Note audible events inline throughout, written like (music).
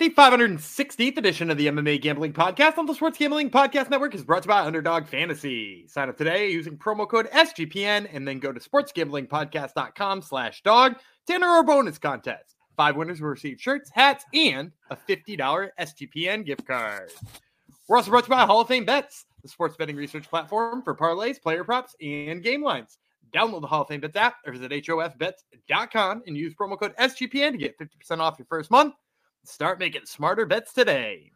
The 516th edition of the MMA Gambling Podcast on the Sports Gambling Podcast Network is brought to you by Underdog Fantasy. Sign up today using promo code SGPN and then go to sportsgamblingpodcast.com slash dog to enter our bonus contest. Five winners will receive shirts, hats, and a $50 SGPN gift card. We're also brought to you by Hall of Fame Bets, the sports betting research platform for parlays, player props, and game lines. Download the Hall of Fame Bets app or visit HOFBets.com and use promo code SGPN to get 50% off your first month. Start making smarter bets today.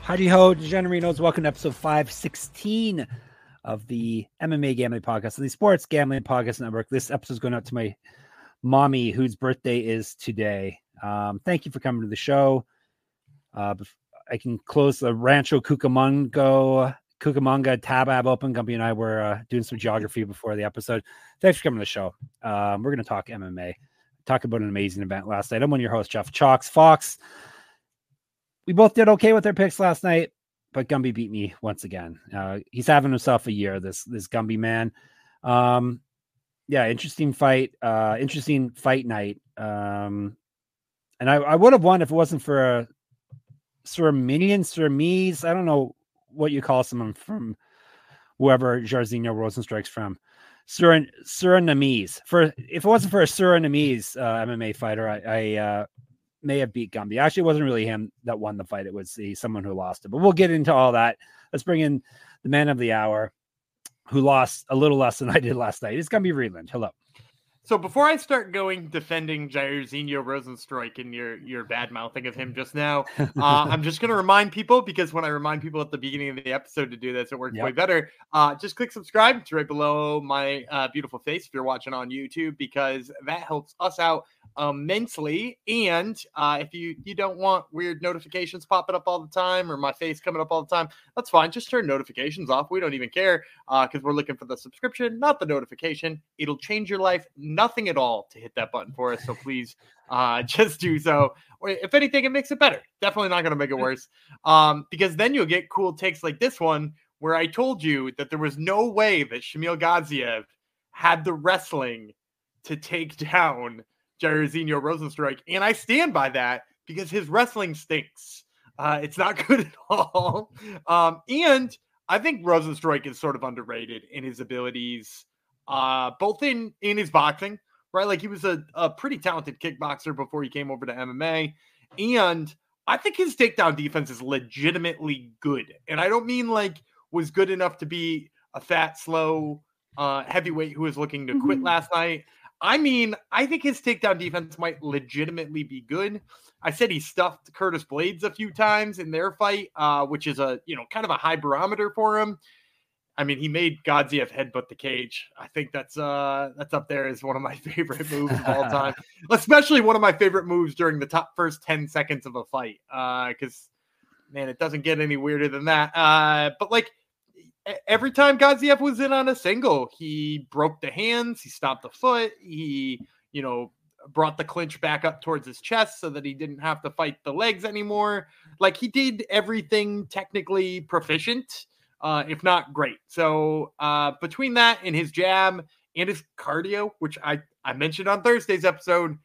Howdy ho, Degenerinos. Welcome to episode 516 of the MMA Gambling Podcast, and the Sports Gambling Podcast Network. This episode is going out to my mommy, whose birthday is today. Um, thank you for coming to the show. Uh, I can close the Rancho Cucamonga Cucamonga tab open. Gumby and I were uh, doing some geography before the episode. Thanks for coming to the show. Um, we're going to talk MMA. Talk about an amazing event last night. I'm one of your hosts, Jeff Chalkx Fox. We both did okay with our picks last night, but Gumby beat me once again. Uh, he's having himself a year. This this Gumby man. Um, yeah, interesting fight. Uh, interesting fight night. Um, and I, I would have won if it wasn't for a Surminian, Surmise. I don't know what you call someone from whoever Jairzinho Rozenstruik's from. Surin Surinamese. For if it wasn't for a Surinamese uh, MMA fighter, I, I uh, may have beat Gumby. Actually, it wasn't really him that won the fight. It was the, someone who lost it. But we'll get into all that. Let's bring in the man of the hour, who lost a little less than I did last night. It's Gumby Vreeland. Hello. So before I start going defending Jairzinho Rozenstruik and your your bad mouthing of him just now, uh, I'm just going to remind people because when I remind people at the beginning of the episode to do this, it works yep. way better. Uh, just click subscribe. It's right below my uh, beautiful face if you're watching on YouTube because that helps us out immensely. And uh, if you you don't want weird notifications popping up all the time or my face coming up all the time, that's fine. Just turn notifications off. We don't even care Uh, because uh, we're looking for the subscription, not the notification. It'll change your life nothing at all to hit that button for us. So please uh, (laughs) just do so. Or if anything, it makes it better. Definitely not going to make it worse um, because then you'll get cool takes like this one where I told you that there was no way that Shamil Gaziev had the wrestling to take down Jairzinho Rozenstruik. And I stand by that because his wrestling stinks. Uh, it's not (laughs) good at all. Um, and I think Rozenstruik is sort of underrated in his abilities, uh, both in in his boxing, right? Like he was a, a pretty talented kickboxer before he came over to MMA. And I think his takedown defense is legitimately good. And I don't mean like was good enough to be a fat, slow uh, heavyweight who was looking to quit mm-hmm. last night. I mean, I think his takedown defense might legitimately be good. I said he stuffed Curtis Blaydes a few times in their fight, uh, which is a you know kind of a high barometer for him. I mean, he made Gaziev headbutt the cage. I think that's uh that's up there as one of my (laughs) favorite moves of all time, (laughs) especially one of my favorite moves during the top first ten seconds of a fight. Uh, because man, it doesn't get any weirder than that. Uh, but like every time Gaziev was in on a single, he broke the hands, he stopped the foot, he, you know, brought the clinch back up towards his chest so that he didn't have to fight the legs anymore. Like he did everything technically proficient, uh, if not great. So uh, between that and his jab and his cardio, which I, I mentioned on Thursday's episode,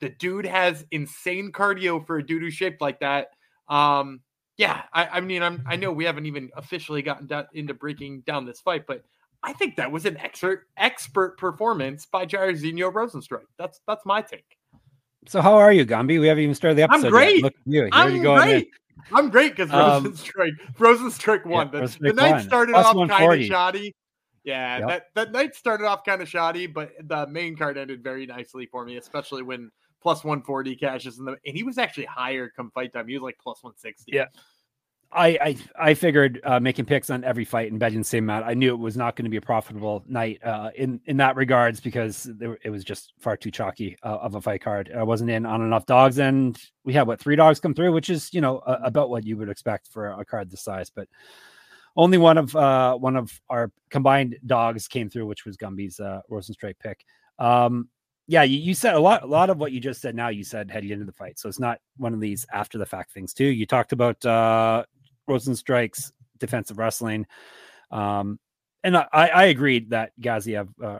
the dude has insane cardio for a dude who's shaped like that. Um, yeah, I, I mean, I'm, I know we haven't even officially gotten da- into breaking down this fight, but I think that was an expert expert performance by Jairzinho Rozenstruik. That's that's my take. So how are you, Gumby? We haven't even started the episode. I'm great. Yet. Look at you. I'm you great. In. I'm great because um, Rozenstruik won. Yeah, the, the, night started Plus off kind of shoddy. Yeah, yep. that, that night started off kind of shoddy, but the main card ended very nicely for me, especially when plus 140 cashes in the and he was actually higher come fight time. He was like plus 160. Yeah. I I, I figured uh, making picks on every fight and betting the same amount. I knew it was not going to be a profitable night uh, in in that regards because it was just far too chalky uh, of a fight card. I wasn't in on enough dogs, and we had what three dogs come through, which is you know about what you would expect for a card this size. But only one of uh, one of our combined dogs came through, which was Gumby's uh, Rozenstruik pick. Um, yeah, you, you said a lot. A lot of what you just said now, you said heading into the fight. So it's not one of these after the fact things too. You talked about uh, Rozenstruik's defensive wrestling, um, and I, I agreed that Gaziev uh,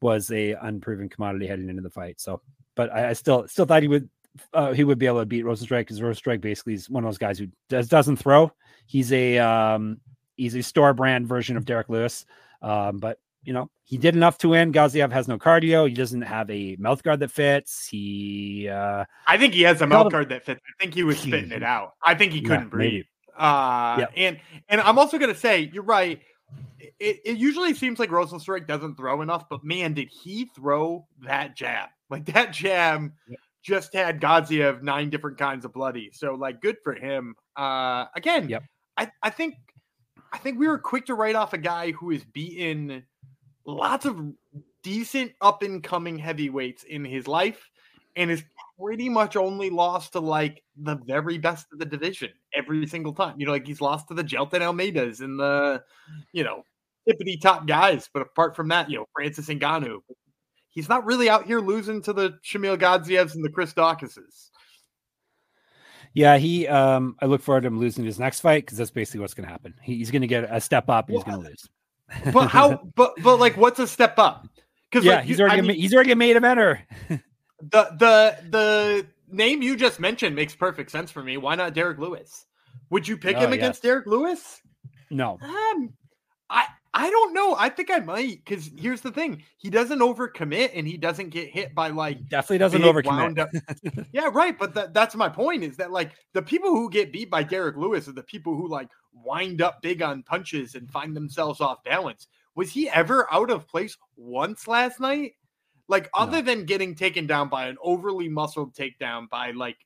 was a unproven commodity heading into the fight. So, but I, I still still thought he would uh, he would be able to beat Rozenstruik because Rozenstruik basically is one of those guys who does doesn't throw. He's a um, he's a store brand version of Derrick Lewis, um, but you know he did enough to win. Gaziev has no cardio. He doesn't have a mouth guard that fits. He uh, I think he has a mouth guard that fits. I think he was spitting it (clears throat) out. I think he couldn't yeah, breathe. Maybe. Uh, yep. and and I'm also gonna say you're right. It, it usually seems like Rozenstruik doesn't throw enough, but man, did he throw that jab? Like that jab yep just had Gaziev nine different kinds of bloody. So like good for him. Uh again, yep. I, I think I think we were quick to write off a guy who has beaten lots of decent up and coming heavyweights in his life and is pretty much only lost to like the very best of the division every single time. You know, like he's lost to the Jailton Almeidas and the, you know, tippity top guys. But apart from that, you know, Francis Ngannou, he's not really out here losing to the Shamil Gazievs and the Chris Daukauses. Yeah, he. Um, I look forward to him losing his next fight because that's basically what's going to happen. He, he's going to get a step up and well, he's going to lose. But how? (laughs) But but like, what's a step up? Because yeah, like, he's already I mean, he's already made a eventer. (laughs) the the the name you just mentioned makes perfect sense for me. Why not Derrick Lewis? Would you pick oh, him against Derrick Lewis? No. Um, I don't know. I think I might because here's the thing: he doesn't overcommit and he doesn't get hit by like definitely doesn't overcommit. (laughs) yeah, right. But that, that's my point: is that like the people who get beat by Derrick Lewis are the people who like wind up big on punches and find themselves off balance. Was he ever out of place once last night? Like other no. than getting taken down by an overly muscled takedown by like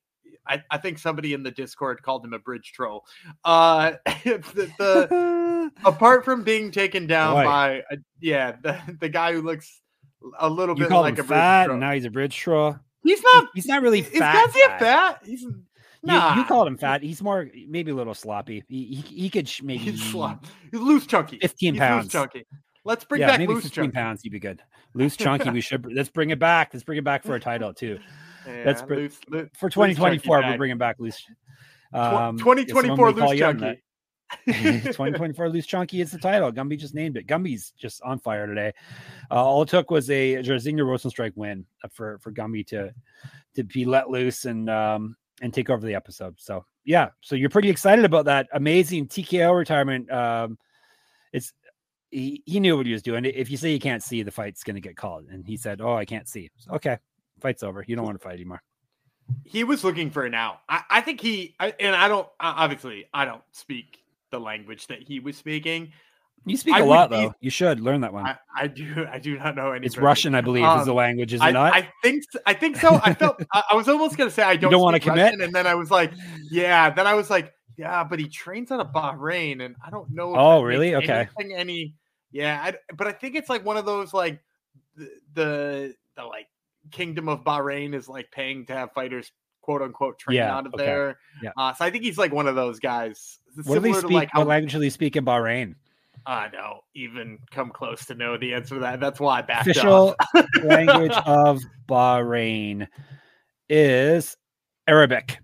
I, I think somebody in the Discord called him a bridge troll. Uh, (laughs) the, the (laughs) apart from being taken down Boy. by a, yeah the, the guy who looks a little you bit like a fat, now he's a bridge straw. He's not. He's not really fat. Is fat? fat? He's Nah. You, you called him fat. He's more maybe a little sloppy. He he, he could maybe he's, slop. he's loose chunky. Fifteen he's pounds. Loose chunky. Let's bring yeah, back maybe loose 15 chunky. pounds. He'd be good. Loose chunky. we should let's bring it back. Let's bring it back for a title too. Yeah, That's loose, for 2024. We're bringing back loose. Um, 2024 loose chunky. (laughs) 2024 loose chunky is the title. Gumby just named it. Gumby's just on fire today. Uh, all it took was a Jairzinho strike win for for Gumby to to be let loose and um and take over the episode. So yeah, so you're pretty excited about that amazing TKO retirement. Um, it's he, he knew what he was doing. If you say you can't see, the fight's going to get called, and he said, "Oh, I can't see." So, okay, fight's over. You don't want to fight anymore. He was looking for an out. I, I think he, I, and I don't, obviously, I don't speak the language that he was speaking. You speak I a lot, though. you should learn that one. I, I, do. (laughs) I do not know any. It's Russian, I believe, um, is the language, is it not? I think. I think so. I felt. (laughs) I, was almost going to say I don't, don't want to commit, Russian, and then I was like, yeah. Then I was like, yeah, but he trains out of Bahrain, and I don't know. oh, really? Okay. Any? Yeah, I, but I think it's like one of those like the, the the like Kingdom of Bahrain is like paying to have fighters quote unquote train yeah, out of okay. there. Yeah. Uh, so I think he's like one of those guys. What do they speak? Like what language do they speak in Bahrain? I don't even come close to know the answer to that. That's why I backed Official (laughs) language of Bahrain is Arabic.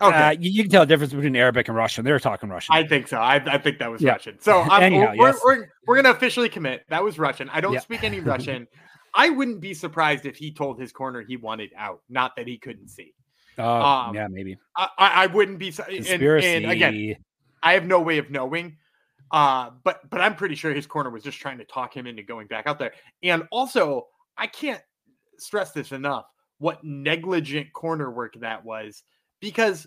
Okay. Uh, you, you, can tell the difference between Arabic and Russian. They're talking Russian. I think so. I, I think that was yeah. Russian. So (laughs) Anyhow, we're, yes. we're, we're, we're going to officially commit. That was Russian. I don't yeah. speak any (laughs) Russian. I wouldn't be surprised if he told his corner he wanted out, not that he couldn't see. Oh, um, yeah, maybe. I, I wouldn't be. Conspiracy. And, and again, I have no way of knowing. Uh, but but I'm pretty sure his corner was just trying to talk him into going back out there. And also, I can't stress this enough. What negligent corner work that was, because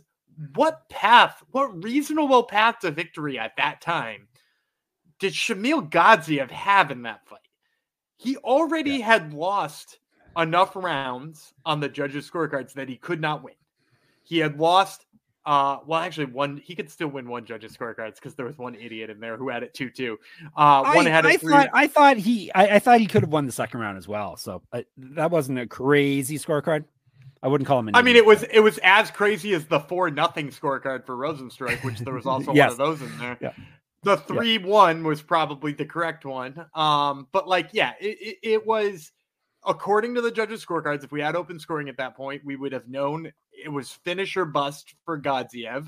what path, what reasonable path to victory at that time did Shamil Gaziev have in that fight? He already yeah. had lost enough rounds on the judges' scorecards that he could not win. He had lost uh well actually one he could still win one judges scorecards because there was one idiot in there who had it 2-2. Uh one I, had I thought I thought he I, I, thought he could have won the second round as well. So uh, that wasn't a crazy scorecard. I wouldn't call him. An I mean, it was it was as crazy as the four nothing scorecard for Rozenstruik, which there was (laughs) also yes. one of those in there. Yeah. The three yeah. one was probably the correct one. Um, but like, yeah, it, it, it was according to the judges' scorecards, if we had open scoring at that point, we would have known it was finish or bust for Gaziev.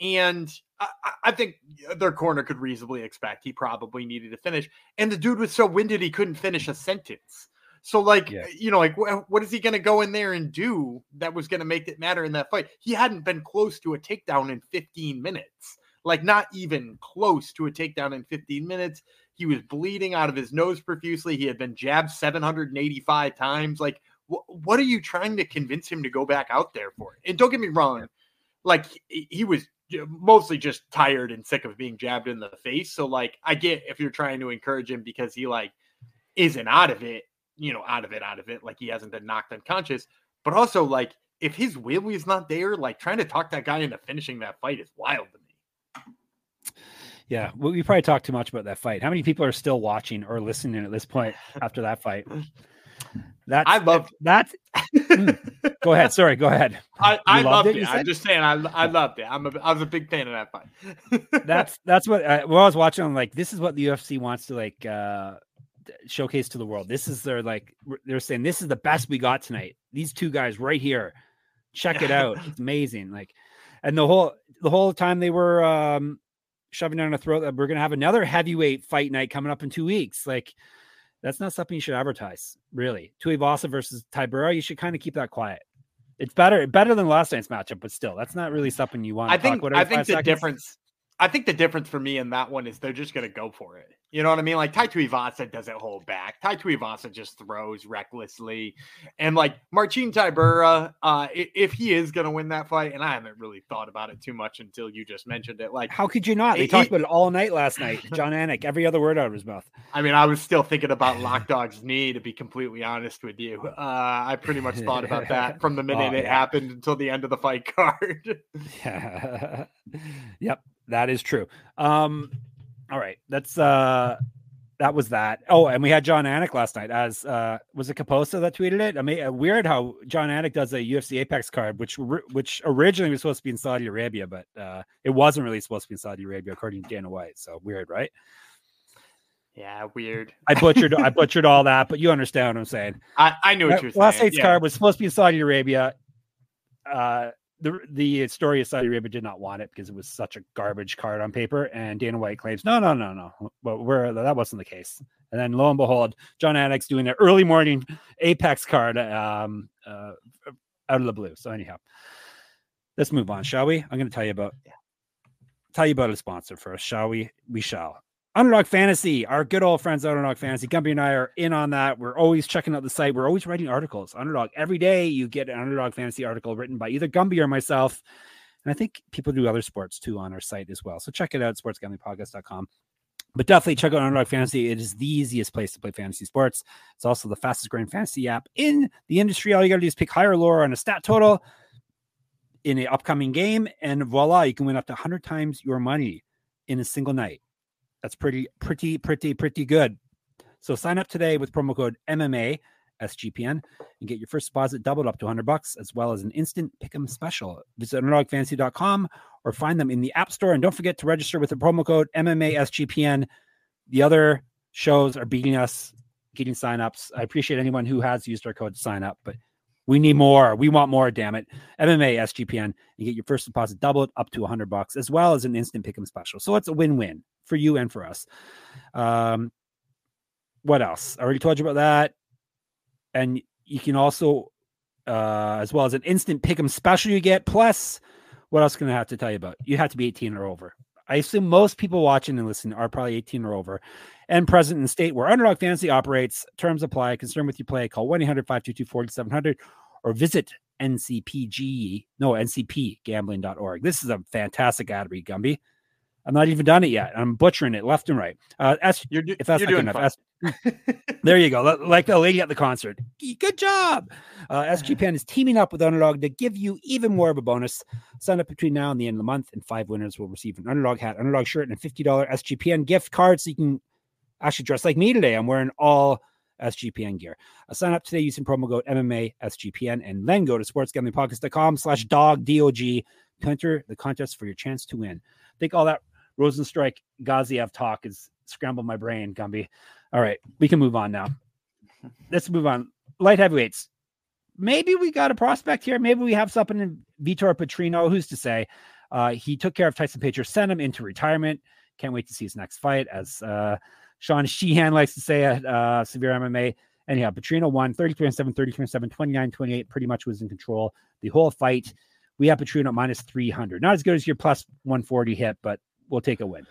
And I, I, think their corner could reasonably expect he probably needed to finish. And the dude was so winded he couldn't finish a sentence. So, like, yeah. you know, like, what is he going to go in there and do that was going to make it matter in that fight? He hadn't been close to a takedown in 15 minutes, like, not even close to a takedown in 15 minutes. He was bleeding out of his nose profusely. He had been jabbed 785 times. Like, wh- what are you trying to convince him to go back out there for? And don't get me wrong, like, he was mostly just tired and sick of being jabbed in the face. So, like, I get if you're trying to encourage him because he, like, isn't out of it you know, out of it, out of it. Like he hasn't been knocked unconscious. But also, like, if his will is not there, like trying to talk that guy into finishing that fight is wild to me. Yeah, well, we probably talked too much about that fight. How many people are still watching or listening at this point after that fight? (laughs) That I love that. Mm. go ahead. Sorry, go ahead. (laughs) I, I loved, loved, it. it I'm just saying, I, I loved it. I'm a, I was a big fan of that fight. (laughs) that's that's what I, well, I was watching. I'm like, this is what the UFC wants to like uh showcase to the world. This is their like they're saying this is the best we got tonight. These two guys right here. Check it out. It's amazing. Like and the whole the whole time they were um shoving down a throat that we're gonna have another heavyweight fight night coming up in two weeks. Like that's not something you should advertise, really. Tuivasa versus Tybura, you should kind of keep that quiet. It's better better than last night's matchup, but still, that's not really something you want. I think I think the seconds. difference I think the difference for me in that one is they're just going to go for it. You know what I mean? Like Tai Tuivasa doesn't hold back. Tai Tuivasa just throws recklessly, and like Marcin Tybura, uh, if he is going to win that fight, and I haven't really thought about it too much until you just mentioned it. Like, how could you not? They he, talked about it all night last night. (laughs) Jon Anik, every other word out of his mouth. I mean, I was still thinking about Lok (laughs) Dog's knee. To be completely honest with you, uh, I pretty much thought about that from the (laughs) minute oh, yeah. it happened until the end of the fight card. yeah. yep. That is true. Um, all right, that's uh, that was that. Oh, and we had Jon Anik last night. As uh, was it Caposa that tweeted it? I mean, uh, weird how Jon Anik does a UFC Apex card, which which originally was supposed to be in Saudi Arabia, but uh, it wasn't really supposed to be in Saudi Arabia, according to Dana White. So weird, right? Yeah, weird. I butchered I (laughs) butchered all that, but you understand what I'm saying. I, I knew what you're saying. Last night's yeah. card was supposed to be in Saudi Arabia. Uh, the the story of Saudi Arabia did not want it because it was such a garbage card on paper. And Dana White claims, no, no, no, no, but we're that wasn't the case. And then lo and behold, Jon Anik's doing an early morning Apex card um, uh, out of the blue. So anyhow, let's move on, shall we? I'm going to tell you about tell you about a sponsor first, shall we? We shall. Underdog Fantasy, our good old friends Underdog Fantasy. Gumby and I are in on that. We're always checking out the site. We're always writing articles. Underdog. Every day you get an Underdog Fantasy article written by either Gumby or myself. And I think people do other sports too on our site as well. So check it out, sportsgamblingpodcast.com. But definitely check out Underdog Fantasy. It is the easiest place to play fantasy sports. It's also the fastest growing fantasy app in the industry. All you got to do is pick higher or lower on a stat total in an upcoming game, and voila, you can win up to 100 times your money in a single night. That's pretty, pretty, pretty, pretty good. So sign up today with promo code MMA SGPN and get your first deposit doubled up to 100 bucks, as well as an instant pick'em special. Visit underdogfantasy.com or find them in the App Store. And don't forget to register with the promo code MMA SGPN. The other shows are beating us getting signups. I appreciate anyone who has used our code to sign up, but we need more. We want more, damn it. MMA SGPN You get your first deposit doubled up to 100 bucks, as well as an instant pick'em special. So it's a win-win for you and for us. Um, what else? I already told you about that. And you can also, uh, as well as an instant pick'em special you get. Plus, what else can I have to tell you about? You have to be 18 or over. I assume most people watching and listening are probably 18 or over and present in the state where Underdog Fantasy operates. Terms apply. Concerned with your play, call 1 800 522 4700 or visit NCPG, no, ncpgambling.org. This is a fantastic ad read, Gumby. I'm not even done it yet. I'm butchering it left and right. Uh, you're, if that's not good enough, (laughs) there you go. Like the lady at the concert. Good job. Uh, SGPN is teaming up with Underdog to give you even more of a bonus. Sign up between now and the end of the month, and five winners will receive an Underdog hat, Underdog shirt, and a $50 SGPN gift card so you can actually dress like me today. I'm wearing all SGPN gear. Uh, sign up today using promo code MMA SGPN and then go to sportsgamblingpodcast.com slash dog D-O-G to enter the contest for your chance to win. I think all that Rozenstruik Gaziev talk is scrambled my brain, Gumby. All right, we can move on now. (laughs) Let's move on. light heavyweights. Maybe we got a prospect here. Maybe we have something in Vitor Petrino. Who's to say? Uh, he took care of Tyson Pedro, sent him into retirement. Can't wait to see his next fight, as uh, Sean Sheehan likes to say at uh, Severe MMA. Anyhow, Petrino won 33 7, 33 7, 29 28, pretty much was in control the whole fight. We have Petrino at minus 300. Not as good as your plus 140 hit, but we'll take a win.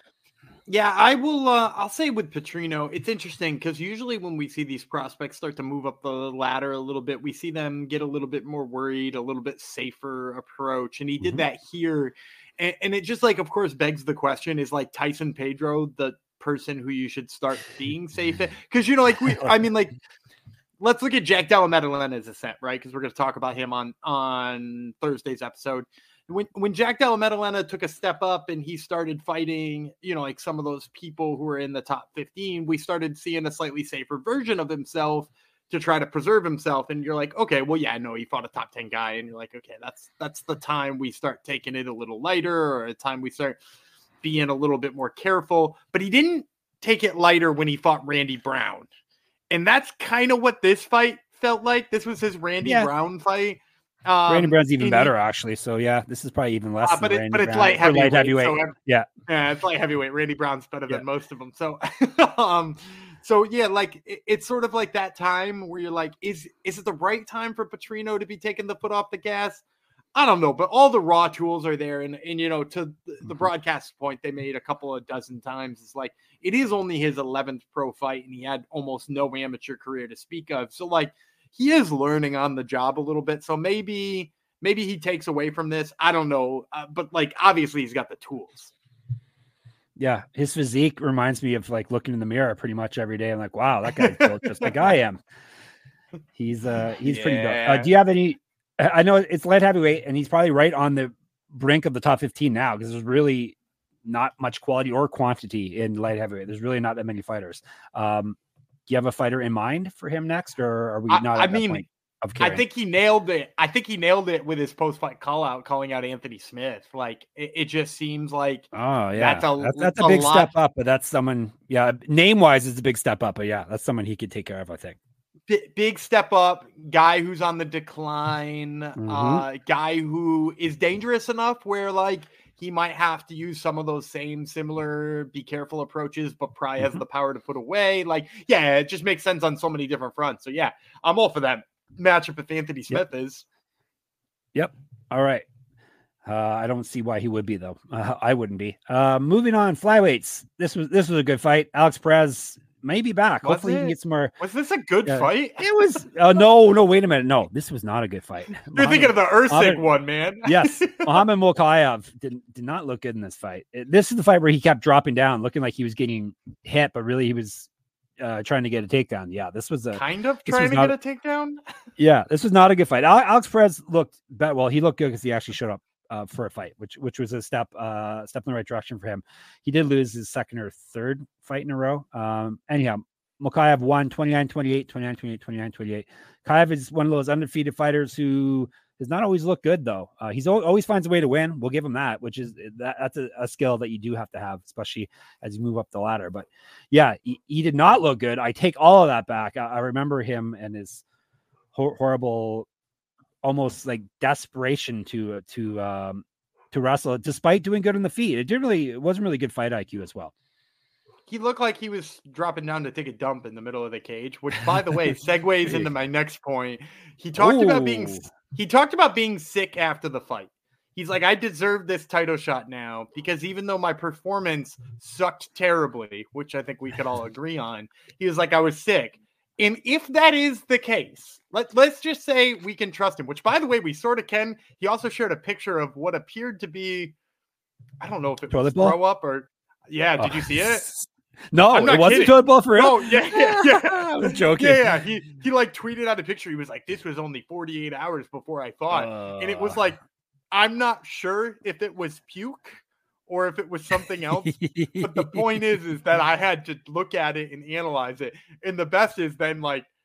Yeah, I will. Uh, I'll say with Petrino, it's interesting because usually when we see these prospects start to move up the ladder a little bit, we see them get a little bit more worried, a little bit safer approach, and he did mm-hmm. that here. And, and, it just like, of course, begs the question: Is like Tyson Pedro the person who you should start being safe? Because (laughs) you know, like we, I mean, like (laughs) let's look at Jack Della Maddalena's ascent, right? Because we're going to talk about him on on Thursday's episode when when Jack Della Maddalena took a step up and he started fighting, you know, like some of those people who were in the top 15, we started seeing a slightly safer version of himself to try to preserve himself. And you're like, okay, well, yeah, no, he fought a top 10 guy, and you're like, okay, that's that's the time we start taking it a little lighter, or a time we start being a little bit more careful. But he didn't take it lighter when he fought Randy Brown. And that's kind of what this fight felt like. This was his Randy yeah. Brown fight um, Randy Brown's even better, actually. So yeah, this is probably even less. Uh, but, it, but it's Brown. light heavyweight. Light heavyweight. So, yeah, yeah, it's light heavyweight. Randy Brown's better yeah. than most of them. So, (laughs) um, so yeah, like it, it's sort of like that time where you're like, is is it the right time for Petrino to be taking the foot off the gas? I don't know, but all the raw tools are there, and and you know, to the, the mm-hmm. broadcast point they made a couple of dozen times, it's like it is only his eleventh pro fight, and he had almost no amateur career to speak of. So like he is learning on the job a little bit. So maybe maybe he takes away from this. I don't know, uh, but like obviously he's got the tools. Yeah, his physique reminds me of like looking in the mirror pretty much every day. I'm like, wow, that guy's built just like I am. (laughs) He's uh he's yeah. pretty good. Uh, do you have any? I know it's light heavyweight, and he's probably right on the brink of the top 15 now because there's really not much quality or quantity in light heavyweight. There's really not that many fighters. Um, do you have a fighter in mind for him next, or are we not? I, I mean, I think he nailed it. I think he nailed it with his post fight call out, calling out Anthony Smith. Like it, it, just seems like oh yeah, that's a that's, that's a, a, big lot. step up. But that's someone, yeah, name wise is a big step up. But yeah, that's someone he could take care of. I think. B- big step up, guy who's on the decline, mm-hmm. uh, guy who is dangerous enough where like he might have to use some of those same similar be careful approaches, but probably has mm-hmm. the power to put away. Like, yeah, it just makes sense on so many different fronts. So yeah, I'm all for that matchup if Anthony Smith yep. is. Yep. All right. Uh, I don't see why he would be though. Uh, (laughs) I wouldn't be. Uh, moving on, flyweights. This was this was a good fight. Alex Perez may be back. Was Hopefully, it? he can get some more. Was this a good fight? It was. Oh no, no, wait a minute. No, this was not a good fight. (laughs) You're Muhammad, thinking of the Usyk one, man. yes, (laughs) Muhammad Mokaev did, did not look good in this fight. This is the fight where he kept dropping down, looking like he was getting hit, but really he was uh, trying to get a takedown. Yeah, this was a kind of trying to not, get a takedown. yeah, this was not a good fight. Alex Perez looked bet well. He looked good because he actually showed up uh, for a fight, which which was a step uh, step in the right direction for him. He did lose his second or third fight in a row. Um, anyhow, Mokaev won 29 28, 29 28, 29 28. Kaev is one of those undefeated fighters who does not always look good though. Uh, he's always finds a way to win. We'll give him that, which is that, that's a, a, skill that you do have to have, especially as you move up the ladder. But yeah, he, he did not look good. I take all of that back. I, I remember him and his horrible, almost like desperation to to um, to wrestle, despite doing good on the feet. It didn't really, it wasn't really good fight IQ as well he looked like he was dropping down to take a dump in the middle of the cage, which (laughs) by the way segues into my next point. He talked Ooh. about being he talked about being sick after the fight. He's like, I deserve this title shot now because even though my performance sucked terribly, which I think we could all agree on, he was like, I was sick. And if that is the case, let, let's just say we can trust him, which by the way, we sort of can. He also shared a picture of what appeared to be, I don't know if it was throw up or, yeah, did oh. you see it? (laughs) No, it wasn't toilet bowl for him. Oh yeah, yeah, (laughs) yeah. I was joking. Yeah, yeah. He he like tweeted out a picture. He was like, "This was only 48 hours before I fought," uh... and it was like, I'm not sure if it was puke or if it was something else. but the point is, is that I had to look at it and analyze it. And the best is then like. (laughs)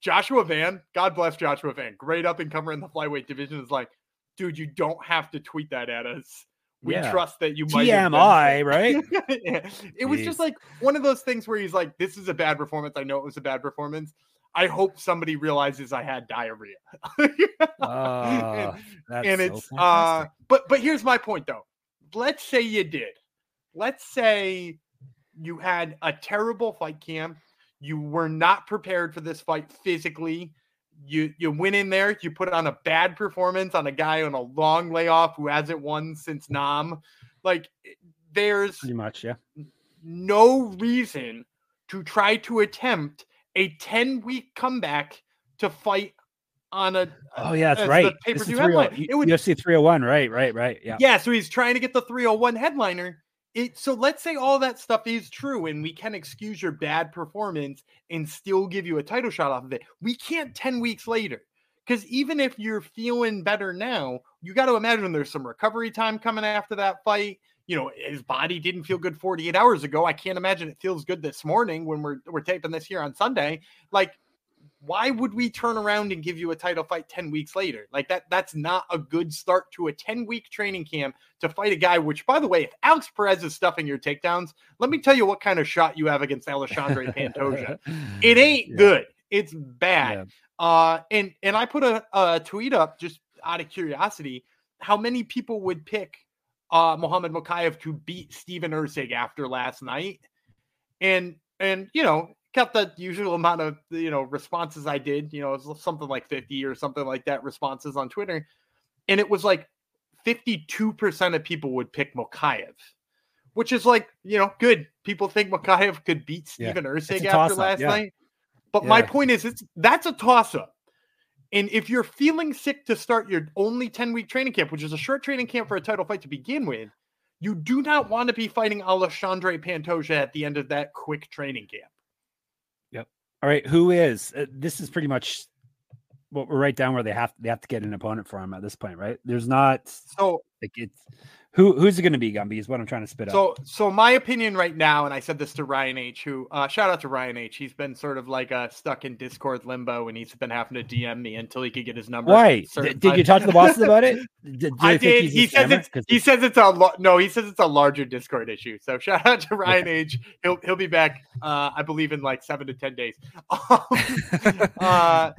Joshua Van, God bless Joshua Van, great up and comer in the flyweight division, is like, dude, you don't have to tweet that at us we yeah. trust that you might TMI, (laughs) right? yeah. It was just like one of those things where he's like, This is a bad performance. I know it was a bad performance. I hope somebody realizes I had diarrhea. oh, (laughs) and, and it's so uh but but here's my point though. Let's say you did. Let's say you had a terrible fight cam. You were not prepared for this fight physically. You you went in there, you put on a bad performance on a guy on a long layoff who hasn't won since Nam. Like there's pretty much, yeah. No reason to try to attempt a 10 week comeback to fight on a uh, oh yeah that's right. Pay per view oh headline. It would UFC 301 right right right. Yeah. Yeah so he's trying to get the 301 headliner. It so let's say all that stuff is true and we can excuse your bad performance and still give you a title shot off of it. We can't 10 weeks later because even if you're feeling better now you got to imagine there's some recovery time coming after that fight you know his body didn't feel good 48 hours ago. I can't imagine it feels good this morning when we're we're taping this here on sunday. Like why would we turn around and give you a title fight 10 weeks later? Like that that's not a good start to a 10 week training camp to fight a guy which by the way if alex perez is stuffing your takedowns let me tell you what kind of shot you have against alexandre (laughs) pantoja. It ain't yeah. good. It's bad. Yeah. uh and and i put a, a tweet up just out of curiosity how many people would pick uh, Mokaev to beat Steven Erceg after last night. And, and, you know, got the usual amount of, you know, responses I did, you know, it was something like 50 or something like that responses on Twitter. And it was like 52% of people would pick Mokaev, which is like, you know, good. People think Mokaev could beat Steven yeah. Erceg after last yeah. night. But yeah. my point is, it's that's a toss up. And if you're feeling sick to start your only 10 week training camp, which is a short training camp for a title fight to begin with, you do not want to be fighting Alexandre Pantoja at the end of that quick training camp. Yep. All right. Who is uh, this? Is pretty much what we're right down where they have they have to get an opponent for him at this point, right? There's not so like it's who who's it going to be, Gumby? Is what I'm trying to spit so, out. So, so my opinion right now, and I said this to Ryan H. Who uh, shout out to Ryan H. He's been sort of like uh, stuck in Discord limbo, and he's been having to DM me until he could get his number. Why? Did, did you talk to the bosses about it? (laughs) Did, I did. He says it's he says it's a lo- no. He says it's a larger Discord issue. So shout out to Ryan okay. H. He'll he'll be back. Uh, I believe in like seven to ten days. (laughs) (laughs) uh,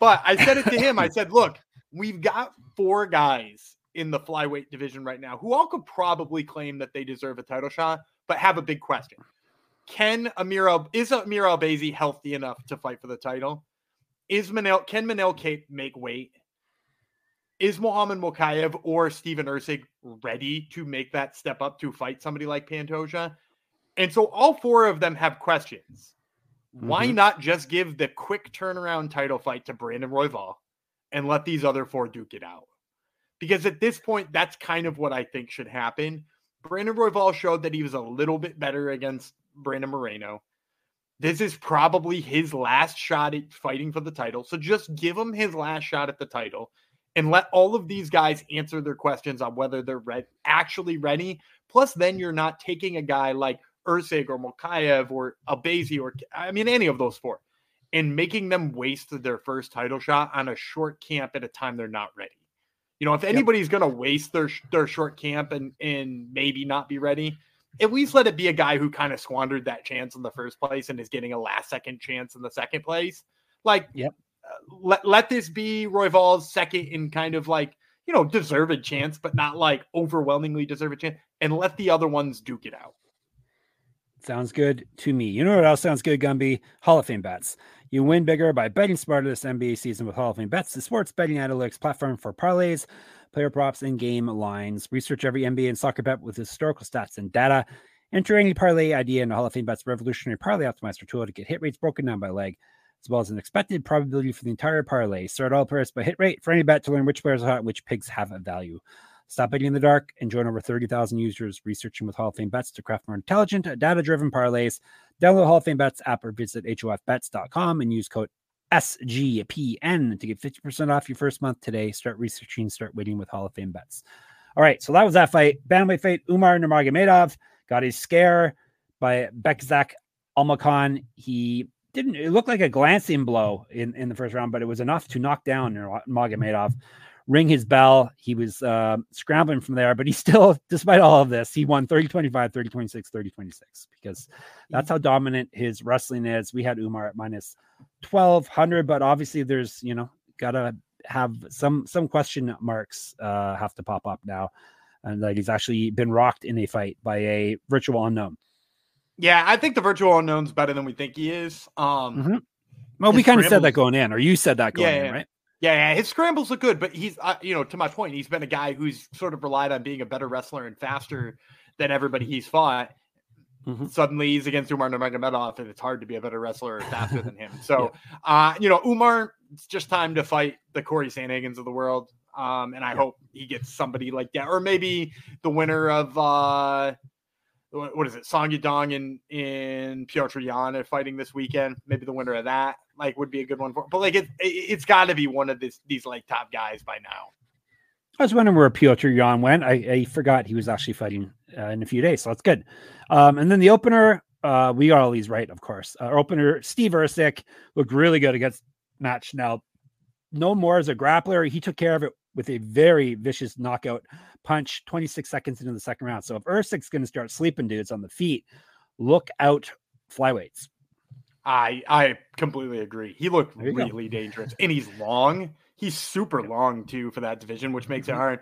but I said it to him. I said, look, we've got four guys in the flyweight division right now who all could probably claim that they deserve a title shot, but have a big question. Can Amir Al- is Amir Albazi healthy enough to fight for the title? Is Manel can Manel Kape make weight? Is Muhammad Mokaev or Steven Erceg ready to make that step up to fight somebody like Pantoja? And so all four of them have questions. Mm-hmm. Why not just give the quick turnaround title fight to Brandon Royval and let these other four duke it out? Because at this point, that's kind of what I think should happen. Brandon Royval showed that he was a little bit better against Brandon Moreno. This is probably his last shot at fighting for the title. So just give him his last shot at the title and let all of these guys answer their questions on whether they're re- actually ready. Plus, then you're not taking a guy like Erceg or Mokaev or Albazi or, I mean, any of those four and making them waste their first title shot on a short camp at a time they're not ready. You know, if anybody's yep. going to waste their their short camp and and maybe not be ready, at least let it be a guy who kind of squandered that chance in the first place and is getting a last second chance in the second place. Like, yep. Uh, let let this be Roy Royval's second in kind of like you know deserved chance, but not like overwhelmingly deserved chance, and let the other ones duke it out. Sounds good to me. You know what else sounds good, Gumby? Hall of Fame bets. You win bigger by betting smarter this NBA season with Hall of Fame Bets, the sports betting analytics platform for parlays, player props, and game lines. Research every NBA and soccer bet with historical stats and data. Enter any parlay idea into Hall of Fame Bets revolutionary parlay optimizer tool to get hit rates broken down by leg, as well as an expected probability for the entire parlay. Start all players by hit rate for any bet to learn which players are hot, which picks have a value. Stop betting in the dark and join over 30,000 users researching with Hall of Fame bets to craft more intelligent, data driven parlays. Download Hall of Fame bets app or visit HOFBets.com and use code SGPN to get 50% off your first month today. Start researching, start waiting with Hall of Fame bets. All right, so that was that fight. Bantamweight fight. Umar Nurmagomedov got his scare by Bekzat Almakhan. He didn't, it looked like a glancing blow in, in the first round, but it was enough to knock down Nurmagomedov. Ring his bell. He was uh, scrambling from there, but he (laughs) still, despite all of this, he won 30 25, 30 26, 30 26 because that's how dominant his wrestling is. We had Umar at minus 1200, but obviously there's, you know, got to have some some question marks uh, have to pop up now. And like he's actually been rocked in a fight by a virtual unknown. Yeah, I think the virtual unknown's better than we think he is. Um, mm-hmm. Well, we kind of said that going in, or you said that going yeah, in, right? Yeah, yeah, his scrambles look good, but he's, uh, you know, to my point, he's been a guy who's sort of relied on being a better wrestler and faster than everybody he's fought. Mm-hmm. Suddenly, he's against Umar Nurmagomedov, and it's hard to be a better wrestler or faster than him. (laughs) So, yeah. uh, you know, Umar, it's just time to fight the Corey Sandhagens of the world. Um, and I yeah. hope he gets somebody like that, or maybe the winner of uh, what is it, Song Yadong and in Petr Yan are fighting this weekend. Maybe the winner of that like would be a good one for. But like it, it has got to be one of this these like top guys by now. I was wondering where Petr Yan went. I, I forgot he was actually fighting uh, in a few days, so that's good. Um, and then the opener, uh, we got all these right, of course. Uh, our opener, Steve Erceg, looked really good against Matt Schnell. No more as a grappler. He took care of it with a very vicious knockout punch 26 seconds into the second round. So if Erceg's going to start sleeping dudes on the feet, look out flyweights. I I completely agree. He looked really go. dangerous, and he's long. He's super long too for that division, which makes it mm-hmm. hard.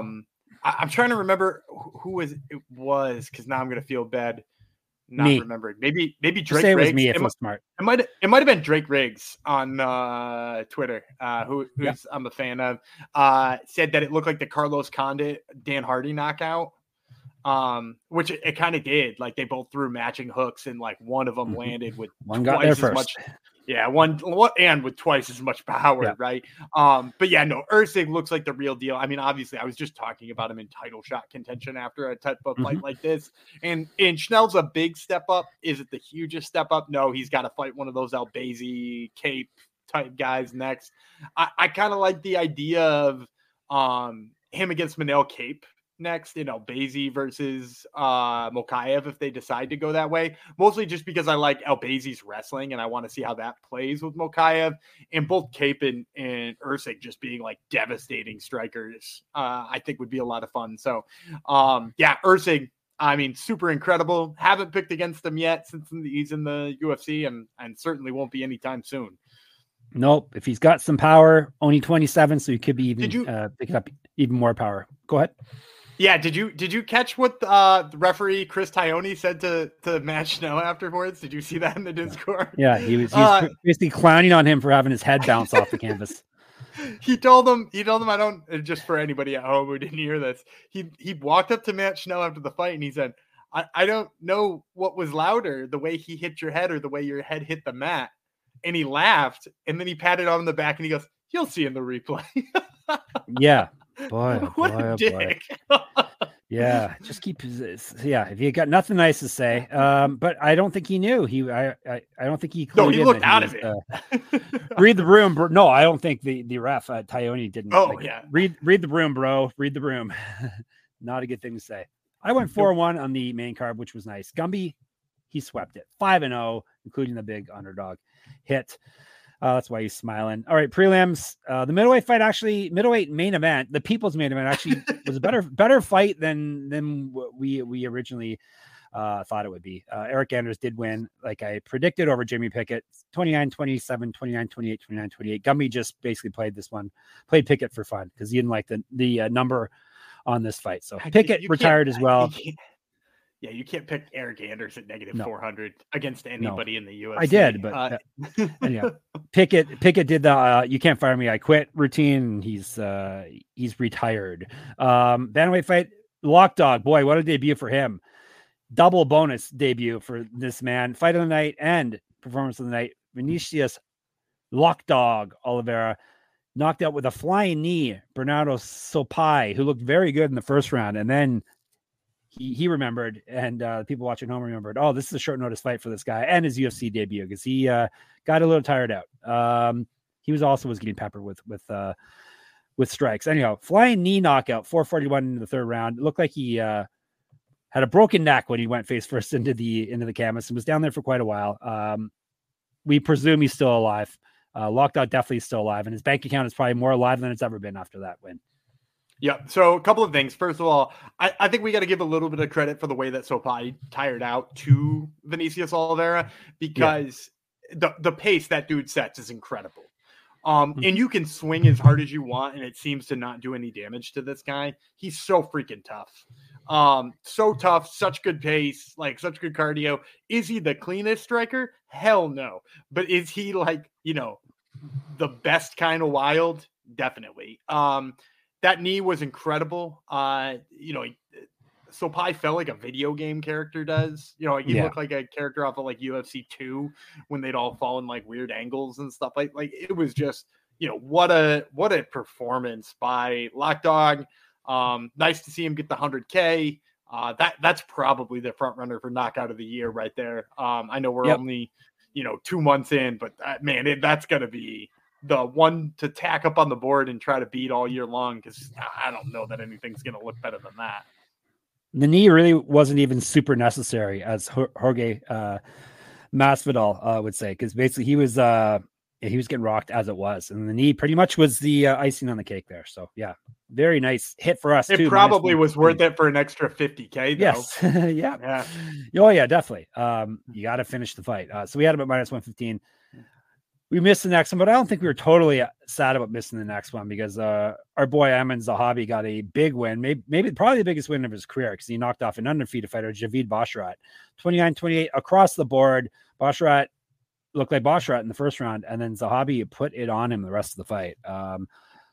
Um, I, am trying to remember who was it was because now I'm gonna feel bad not me. remembering. Maybe maybe Drake. say it was me if it, smart. It might it might have been Drake Riggs on uh, Twitter, uh, who who's yeah. I'm a fan of. Uh, said that it looked like the Carlos Condit Dan Hardy knockout um, which it, it kind of did. Like they both threw matching hooks, and like one of them mm-hmm. landed with one got there first. Much, (laughs) yeah, one and with twice as much power, yeah. right? Um, but yeah, no, Erceg looks like the real deal. I mean, obviously, I was just talking about him in title shot contention after a type of fight mm-hmm. like this, and and Schnell's a big step up. Is it the hugest step up? No, he's got to fight one of those Albazi Kape type guys next. I, I kind of like the idea of um him against Manel Kape next you in Albazi versus uh Mokaev if they decide to go that way. Mostly just because I like Albazi's wrestling and I want to see how that plays with Mokaev and both Kape and, and Erceg just being like devastating strikers. Uh I think would be a lot of fun. So um yeah, Erceg I mean, super incredible. Haven't picked against him yet since he's in the UFC, and and certainly won't be anytime soon. Nope. If he's got some power, only 27, so he could be even you, uh, picking up even more power. Go ahead. Yeah, did you did you catch what uh, referee Chris Tognoni said to to Matt Schnell afterwards? Did you see that in the Discord? Yeah, he was uh, (laughs) basically clowning on him for having his head bounce off the canvas. (laughs) He told him he told him I don't uh, just for anybody at home who didn't hear this. He he walked up to Matt Schnell after the fight and he said, I, I don't know what was louder, the way he hit your head or the way your head hit the mat. And he laughed and then he patted on the back and he goes, You'll see in the replay. (laughs) yeah. Boy, oh (laughs) what boy, a oh dick. (laughs) Yeah, just keep yeah. If you got nothing nice to say, um, but I don't think he knew. He, I, I, I don't think he. No, he looked out he, of it. Uh, (laughs) read the room, bro. No, I don't think the the ref uh, Tognoni didn't. Oh like, yeah. Read read the room, bro. Read the room. Not a good thing to say. I went four one on the main card, which was nice. Gumby, he swept it five and zero, oh, including the big underdog hit. Uh, that's why he's smiling. All right, prelims. Uh, the middleweight fight actually, middleweight main event, the people's main event actually (laughs) was a better better fight than than what we we originally uh, thought it would be. Uh, Eryk Anders did win, like I predicted, over Jamie Pickett 29 27, 29 28, 29 28. Gumby just basically played this one, played Pickett for fun because he didn't like the, the uh, number on this fight. So Pickett retired as well. (laughs) Yeah, you can't pick Eryk Anders at negative no. 400 against anybody no. in the UFC. I did, but uh, uh, yeah, (laughs) Pickett Pickett did the uh, "you can't fire me, I quit" routine. He's uh, he's retired. Um, bantamweight fight, Lok Dog. Boy, what a debut for him! Double bonus debut for this man. Fight of the night and performance of the night. Vinicius Lok Dog Oliveira knocked out with a flying knee Bernardo Sopaj, who looked very good in the first round, and then he, he remembered, and uh, people watching home remembered. Oh, this is a short notice fight for this guy and his UFC debut because he uh, got a little tired out. Um, he was also was getting peppered with with uh, with strikes. Anyhow, flying knee knockout, 441 in the third round. It looked like he uh, had a broken neck when he went face first (laughs) into the into the canvas and was down there for quite a while. Um, we presume he's still alive. uh, Locked out definitely still alive, and his bank account is probably more alive than it's ever been after that win. Yeah. So a couple of things. First of all, I, I think we got to give a little bit of credit for the way that Sopaj tired out to Vinicius Oliveira because yeah. the, the pace that dude sets is incredible. Um, mm-hmm. and you can swing as hard as you want, and it seems to not do any damage to this guy. He's so freaking tough. Um, so tough, such good pace, like such good cardio. Is he the cleanest striker? Hell no. But is he like, you know, the best kind of wild? Definitely. Um, that knee was incredible. Uh, you know, so Sopaj felt like a video game character does. You know, he yeah. looked like a character off of like UFC two when they'd all fall in like weird angles and stuff. Like, like it was just, you know, what a what a performance by Lok Dog. Um, nice to see him get the 100K. Uh, that that's probably the front runner for knockout of the year right there. Um, I know we're yep. only you know two months in, but that, man, it, that's gonna be the one to tack up on the board and try to beat all year long because I don't know that anything's gonna look better than that. The knee really wasn't even super necessary, as Jorge uh, Masvidal uh, would say, because basically he was uh, he was getting rocked as it was, and the knee pretty much was the uh, icing on the cake there. So yeah, very nice hit for us. It too, probably was worth it for an extra fifty k. Yes, (laughs) yeah, yeah. Oh yeah, definitely. Um, you got to finish the fight. Uh, so we had him at minus one fifteen. We missed the next one, but I don't think we were totally uh, sad about missing the next one because uh, our boy Aiemann Zahabi got a big win, maybe, maybe probably the biggest win of his career because he knocked off an undefeated fighter, Javid Basharat, 29 28 across the board. Basharat looked like Basharat in the first round, and then Zahabi put it on him the rest of the fight. Um,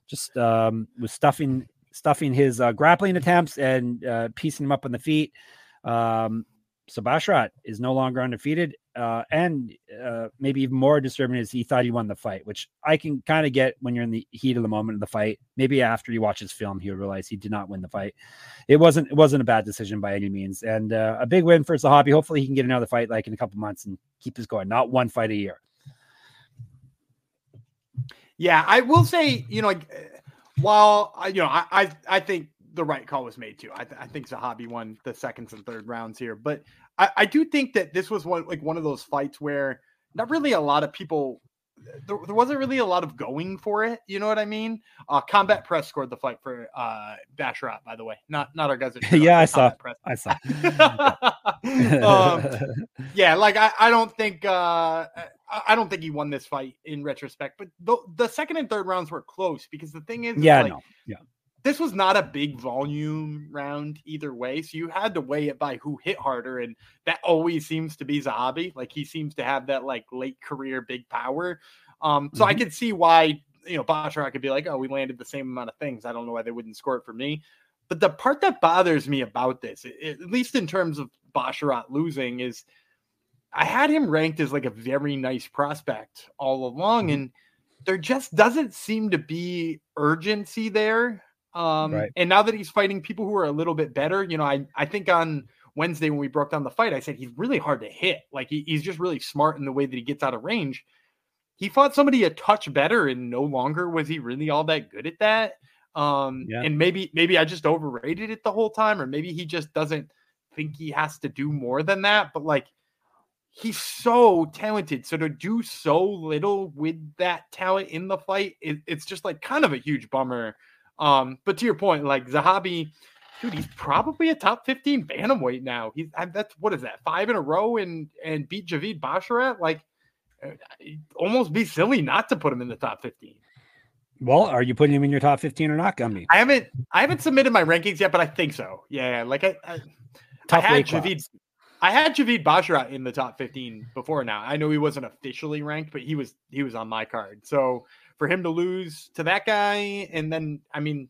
just um, was stuffing stuffing his uh, grappling attempts and uh, piecing him up on the feet. Um, so Basharat is no longer undefeated, uh, and uh, maybe even more disturbing is he thought he won the fight, which I can kind of get when you're in the heat of the moment of the fight. Maybe after you watch his film, he would realize he did not win the fight. It wasn't it wasn't a bad decision by any means, and uh, a big win for Zahabi. Hopefully, he can get another fight like in a couple months and keep this going. Not one fight a year. Yeah, I will say, you know, like while I, you know, I, I, I think the right call was made too. I, th- I think Zahabi won the seconds and third rounds here, but I, I do think that this was one like one of those fights where not really a lot of people there, there, wasn't really a lot of going for it. You know what I mean? Uh, Combat Press scored the fight for uh, Basharat, by the way, not not our guys. (laughs) yeah, I saw. Press. I saw. (laughs) um, (laughs) yeah, like I, I don't think uh, I don't think he won this fight in retrospect, but the, the second and third rounds were close because the thing is, yeah, like, no, yeah, this was not a big volume round either way. So you had to weigh it by who hit harder. And that always seems to be Zahabi. Like he seems to have that like late career big power. Um, so mm-hmm. I could see why, you know, Basharat could be like, oh, we landed the same amount of things. I don't know why they wouldn't score it for me. But the part that bothers me about this, at least in terms of Basharat losing, is I had him ranked as like a very nice prospect all along. Mm-hmm. And there just doesn't seem to be urgency there um, right. And now that he's fighting people who are a little bit better, you know, I, I think on Wednesday when we broke down the fight, I said he's really hard to hit. Like he, he's just really smart in the way that he gets out of range. He fought somebody a touch better, and no longer was he really all that good at that. Um, yeah. and maybe maybe I just overrated it the whole time, or maybe he just doesn't think he has to do more than that. But like he's so talented. So to do so little with that talent in the fight, it, it's just like kind of a huge bummer. Um, but to your point, like Zahabi, dude, he's probably a top 15 bantamweight now. He's that's what is that five in a row and and beat Javid Basharat. Like, uh, almost be silly not to put him in the top 15. Well, are you putting him in your top 15 or not, Gumby? I haven't I haven't submitted my rankings yet, but I think so. Yeah, like I, I, I had Javid. I had Javid Basharat in the top 15 before now. I know he wasn't officially ranked, but he was he was on my card. So for him to lose to that guy, and then I mean,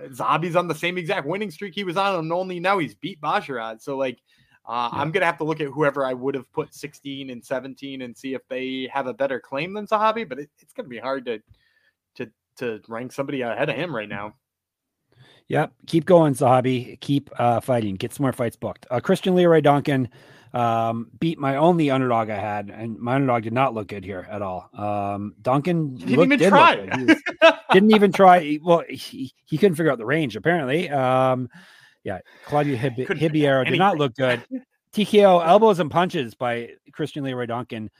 Zahabi's on the same exact winning streak he was on, and only now he's beat Basharat. So like, uh, yeah. I'm gonna have to look at whoever I would have put 16 and 17 and see if they have a better claim than Zahabi. But it, it's gonna be hard to to to rank somebody ahead of him right now. Yep, keep going, Zahabi. Keep uh, fighting. Get some more fights booked. Uh, Christian Leroy Duncan um, beat my only underdog I had, and my underdog did not look good here at all. Um, Duncan didn't looked, even did try. Was, didn't even try. Well, he, he couldn't figure out the range apparently. Um, yeah, Claudio Hib- Ribeiro did not look good. TKO (laughs) elbows and punches by Christian Leroy Duncan,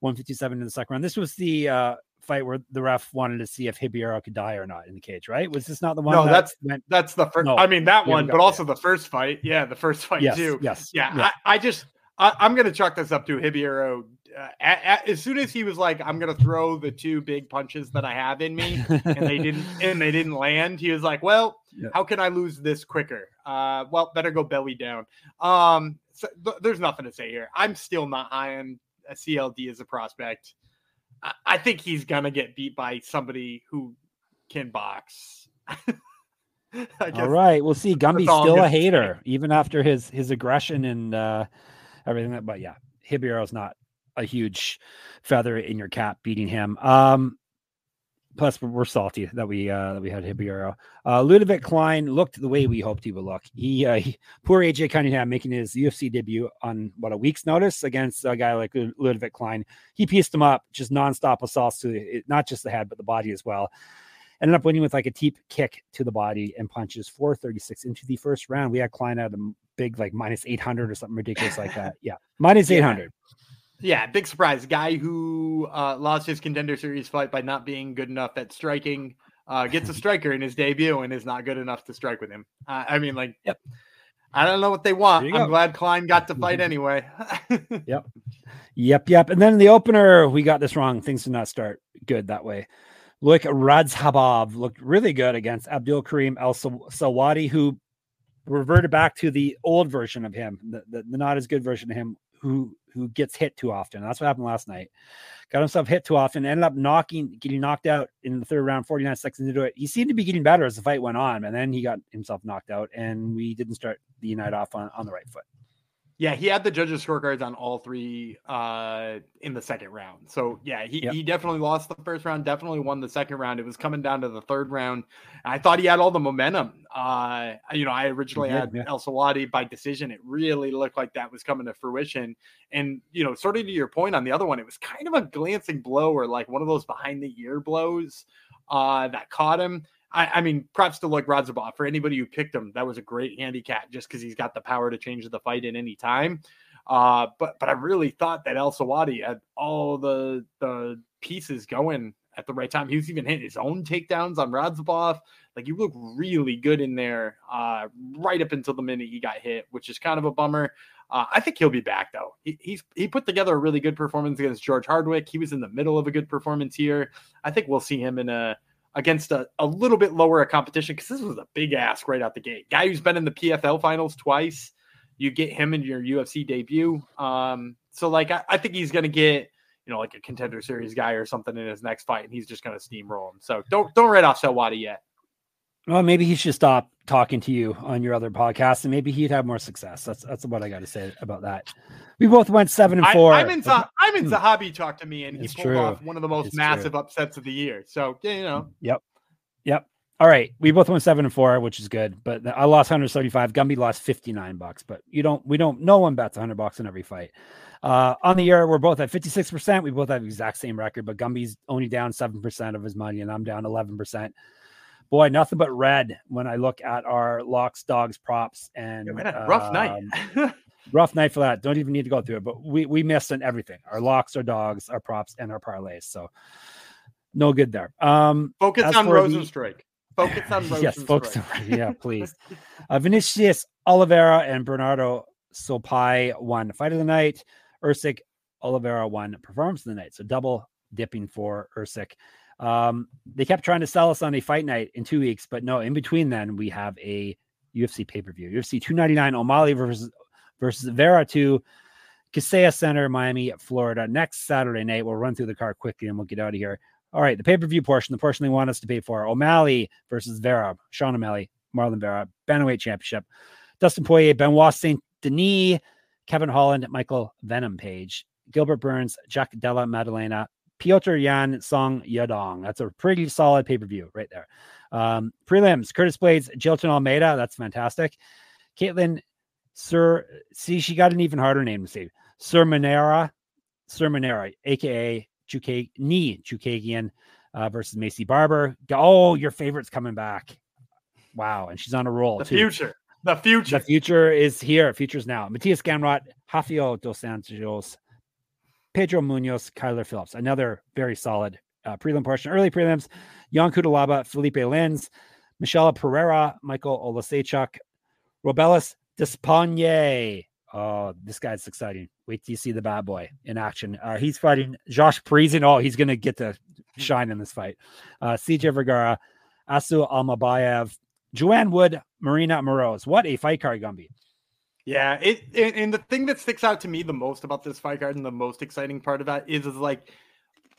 157 in the second round. This was the uh, fight where the ref wanted to see if Ribeiro could die or not in the cage, right? Was this not the one? No, that that's went... that's the first. No, I mean that one, but also the first fight. Yeah, the first fight yes, too. Yes, yeah. yeah. I, I, just I, am going to chalk this up to Ribeiro. Uh, as soon as he was like, "I'm going to throw the two big punches that I have in me," and they didn't, (laughs) and they didn't land, he was like, "Well, yeah. how can I lose this quicker? Uh, well, better go belly down." Um, so th- there's nothing to say here. I'm still not high on a CLD as a prospect. I, think he's gonna get beat by somebody who can box. (laughs) All right, we'll see. Gumby's still a hater, even after his his aggression and uh, everything. But yeah, Ribeiro's not a huge feather in your cap beating him. Um, plus we're salty that we uh that we had Ribeiro. Uh Ludovit Klein looked the way we hoped he would look. He, uh, he poor AJ Cunningham making his UFC debut on what a week's notice against a guy like Ludovic Klein. He pieced him up, just nonstop assaults to it, not just the head but the body as well. Ended up winning with like a deep kick to the body and punches 436 into the first round. We had Klein at a big like minus 800 or something ridiculous like that. (laughs) Yeah, minus 800. Yeah, big surprise. Guy who uh, lost his contender series fight by not being good enough at striking uh, gets a (laughs) striker in his debut and is not good enough to strike with him. Uh, I mean, like, yep. I don't know what they want. I'm go. glad Klein got to fight (laughs) anyway. (laughs) yep. Yep. Yep. And then in the opener, we got this wrong. Things did not start good that way. Loik, Radzhabov looked really good against Abdul Karim El Selwady, who reverted back to the old version of him, the, the, the not as good version of him who who gets hit too often. That's what happened last night. Got himself hit too often, ended up knocking, getting knocked out in the third round, 49 seconds into it. He seemed to be getting better as the fight went on, and then he got himself knocked out, and we didn't start the night off on, on the right foot. Yeah, he had the judges' scorecards on all three uh, in the second round. So yeah, he, yep. he definitely lost the first round, definitely won the second round. It was coming down to the third round. I thought he had all the momentum. Uh, you know, I originally did, had yeah. El Selwady by decision. It really looked like that was coming to fruition. And you know, sort of to your point on the other one, it was kind of a glancing blow or like one of those behind the ear blows uh, that caught him. I, I mean, props to like Radzhabov for anybody who picked him. That was a great handicap just because he's got the power to change the fight at any time. Uh, but but I really thought that El Selwady had all the the pieces going at the right time. He was even hitting his own takedowns on Radzhabov. Like he looked really good in there, uh, right up until the minute he got hit, which is kind of a bummer. Uh, I think he'll be back though. He, he's he put together a really good performance against George Hardwick. He was in the middle of a good performance here. I think we'll see him in a against a, a little bit lower a competition because this was a big ask right out the gate. Guy who's been in the PFL finals twice. You get him in your UFC debut. Um, so like I, I think he's gonna get you know like a contender series guy or something in his next fight, and he's just gonna steamroll him. So don't don't write off Selwady yet. Well, maybe he should stop talking to you on your other podcast, and maybe he'd have more success. That's that's what I got to say about that. We both went seven and four. I, am in I'm in Zahabi talk to me, and it's he pulled true. off one of the most it's massive true. upsets of the year. So you know. Yep. Yep. All right, we both went seven and four, which is good. But I lost 175. Gumby lost 59 bucks. But you don't. We don't. No one bets 100 bucks in every fight. Uh, on the year, we're both at 56 percent. We both have the exact same record, but Gumby's only down seven percent of his money, and I'm down 11 percent boy, nothing but red when I look at our locks, dogs, props, and yeah, rough um, night. (laughs) rough night for that. Don't even need to go through it, but we we missed on everything: our locks, our dogs, our props, and our parlays. So no good there. Um, focus on Rozenstruik. Focus on Rosen (laughs) yes, focus. On, (laughs) yeah, please. uh, Vinicius Oliveira and Bernardo Sopaj won fight of the night. Usyk Oliveira won performance of the night. So double dipping for Usyk. Um, they kept trying to sell us on a fight night in two weeks, but no, in between then we have a UFC pay per view. UFC 299 O'Malley versus versus Vera 2, Kaseya Center, Miami, Florida. Next Saturday night, we'll run through the card quickly and we'll get out of here. All right, the pay per view portion, the portion they want us to pay for O'Malley versus Vera, Sean O'Malley, Marlon Vera, Bantamweight Championship, Dustin Poirier, Benoit Saint Denis, Kevin Holland, Michael Venom Page, Gilbert Burns, Jack Della Maddalena, Petr Yan Song Yadong. That's a pretty solid pay per view right there. Um, prelims Curtis Blaydes, Jailton Almeida. That's fantastic. Katlyn Sir, see, she got an even harder name to say. Cerminara, Sir Manera, aka Chukag, Ni Chookagian uh, versus Maycee Barber. Oh, your favorite's coming back. Wow. And she's on a roll. The too. future. The future. The future is here. Future's now. Mateusz Gamrot, Rafael dos Santos, Pedro Munhoz, Kyler Phillips. Another very solid uh, prelim portion. Early prelims: Ion Cutelaba, Felipe Lins, Michel Pereira, Michal Oleksiejczuk, Robelis Despagne. Oh, this guy's exciting. Wait till you see the bad boy in action. Uh, he's fighting Josh Parisian. Oh, he's going to get to shine in this fight. Uh, CJ Vergara, Asu Almabayev, Joanne Wood, Marina Moroz. What a fight card, Gumby. Yeah, it, and the thing that sticks out to me the most about this fight card and the most exciting part of that is is like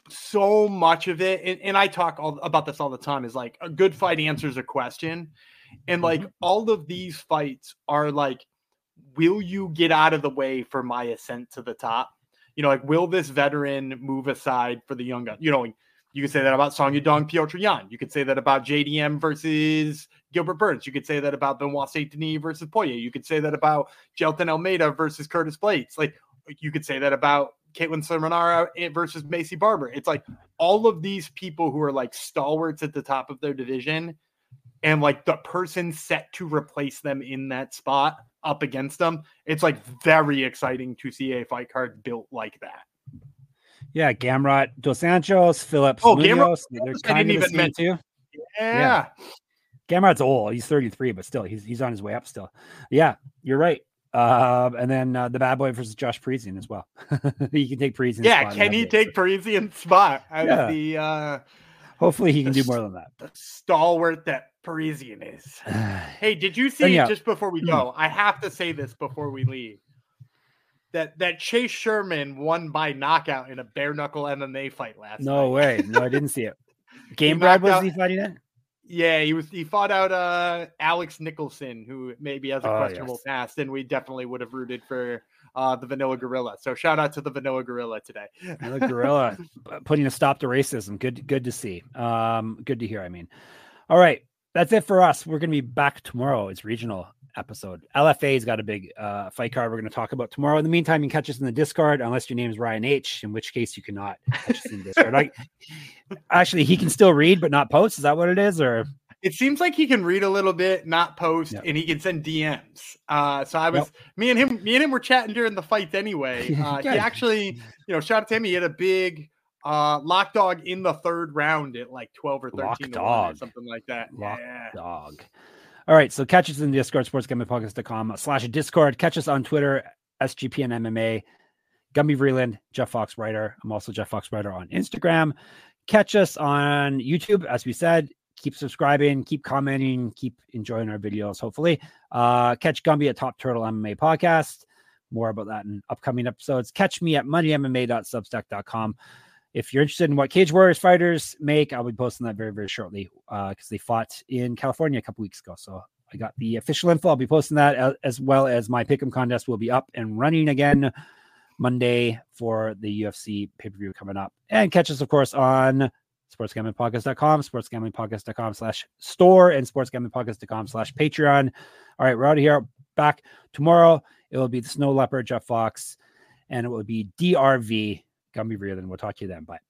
so much of it, and, and I talk all, about this all the time. Is like a good fight answers a question, and like mm-hmm. all of these fights are like, will you get out of the way for my ascent to the top? You know, like will this veteran move aside for the young gun? You know, you could say that about Song Yadong Petr Yan. You could say that about JDM versus Gilbert Burns. You could say that about Benoit Saint Denis versus Poirier. You could say that about Jailton Almeida versus Curtis Blaydes. Like you could say that about Katlyn Cerminara eh, versus Maycee Barber. It's like all of these people who are like stalwarts at the top of their division, and like the person set to replace them in that spot up against them. It's like very exciting to see a fight card built like that. Yeah, Gamrot Dos Anjos, Phillips. Oh, Gamrot. They're kind of the too. Yeah. yeah. Gamrot's old. He's 33, but still, he's he's on his way up still. Yeah, you're right. Uh, and then uh, the bad boy versus Josh Parisian as well. (laughs) he can take Parisian. Yeah, can he take Parisian spot as yeah. the? Uh, Hopefully, he can do more than that. The stalwart that Parisian is. (sighs) hey, did you see? Yeah. Just before we go, I have to say this before we leave that that Chase Sherman won by knockout in a bare knuckle MMA fight last no night. way. No, I didn't see it. (laughs) Gamebred was he fighting it? Yeah, he was he fought out uh Alex Nicholson, who maybe has a oh, questionable yes. past, and we definitely would have rooted for uh the Vanilla Gorilla. So shout out to the Vanilla Gorilla today. Vanilla Gorilla (laughs) putting a stop to racism. Good good to see. Um good to hear, I mean. All right. That's it for us. We're gonna be back tomorrow. It's regional episode. LFA's got a big uh, fight card we're going to talk about tomorrow. In the meantime, you can catch us in the Discord, unless your name is Ryan H, in which case you cannot catch us in Discord. Like, actually, he can still read but not post. Is that what it is? Or it seems like he can read a little bit, not post, yep. and he can send DMs. Uh, so I was yep. me and him, me and him were chatting during the fight anyway. (laughs) Uh, he actually, you know, shout out to him. He had a big uh, lock dog in the third round at like 12 or 13 or something like that. Lock yeah. dog. All right. So catch us in the Discord, sportsgamblingpodcast.com slash Discord. Catch us on Twitter, SGPN MMA. Gumby Vreeland, Jeff Fox Writer. I'm also Jeff Fox Writer on Instagram. Catch us on YouTube, as we said. Keep subscribing, keep commenting, keep enjoying our videos, hopefully. Uh, catch Gumby at Top Turtle MMA Podcast. More about that in upcoming episodes. Catch me at moneymma.substack.com if you're interested in what Cage Warriors fighters make, I'll be posting that very, very shortly because uh, they fought in California a couple weeks ago. So I got the official info. I'll be posting that as, well as my pick'em contest will be up and running again Monday for the UFC pay per view coming up. And catch us, of course, on sportsgamblingpodcast.com, sportsgamblingpodcast.com slash store, and sportsgamblingpodcast.com slash Patreon. All right, we're out of here. Back tomorrow. It will be the Snow Leopard, Jeff Fox, and it will be DRV Gumby Vreeland. We'll talk to you then. Bye.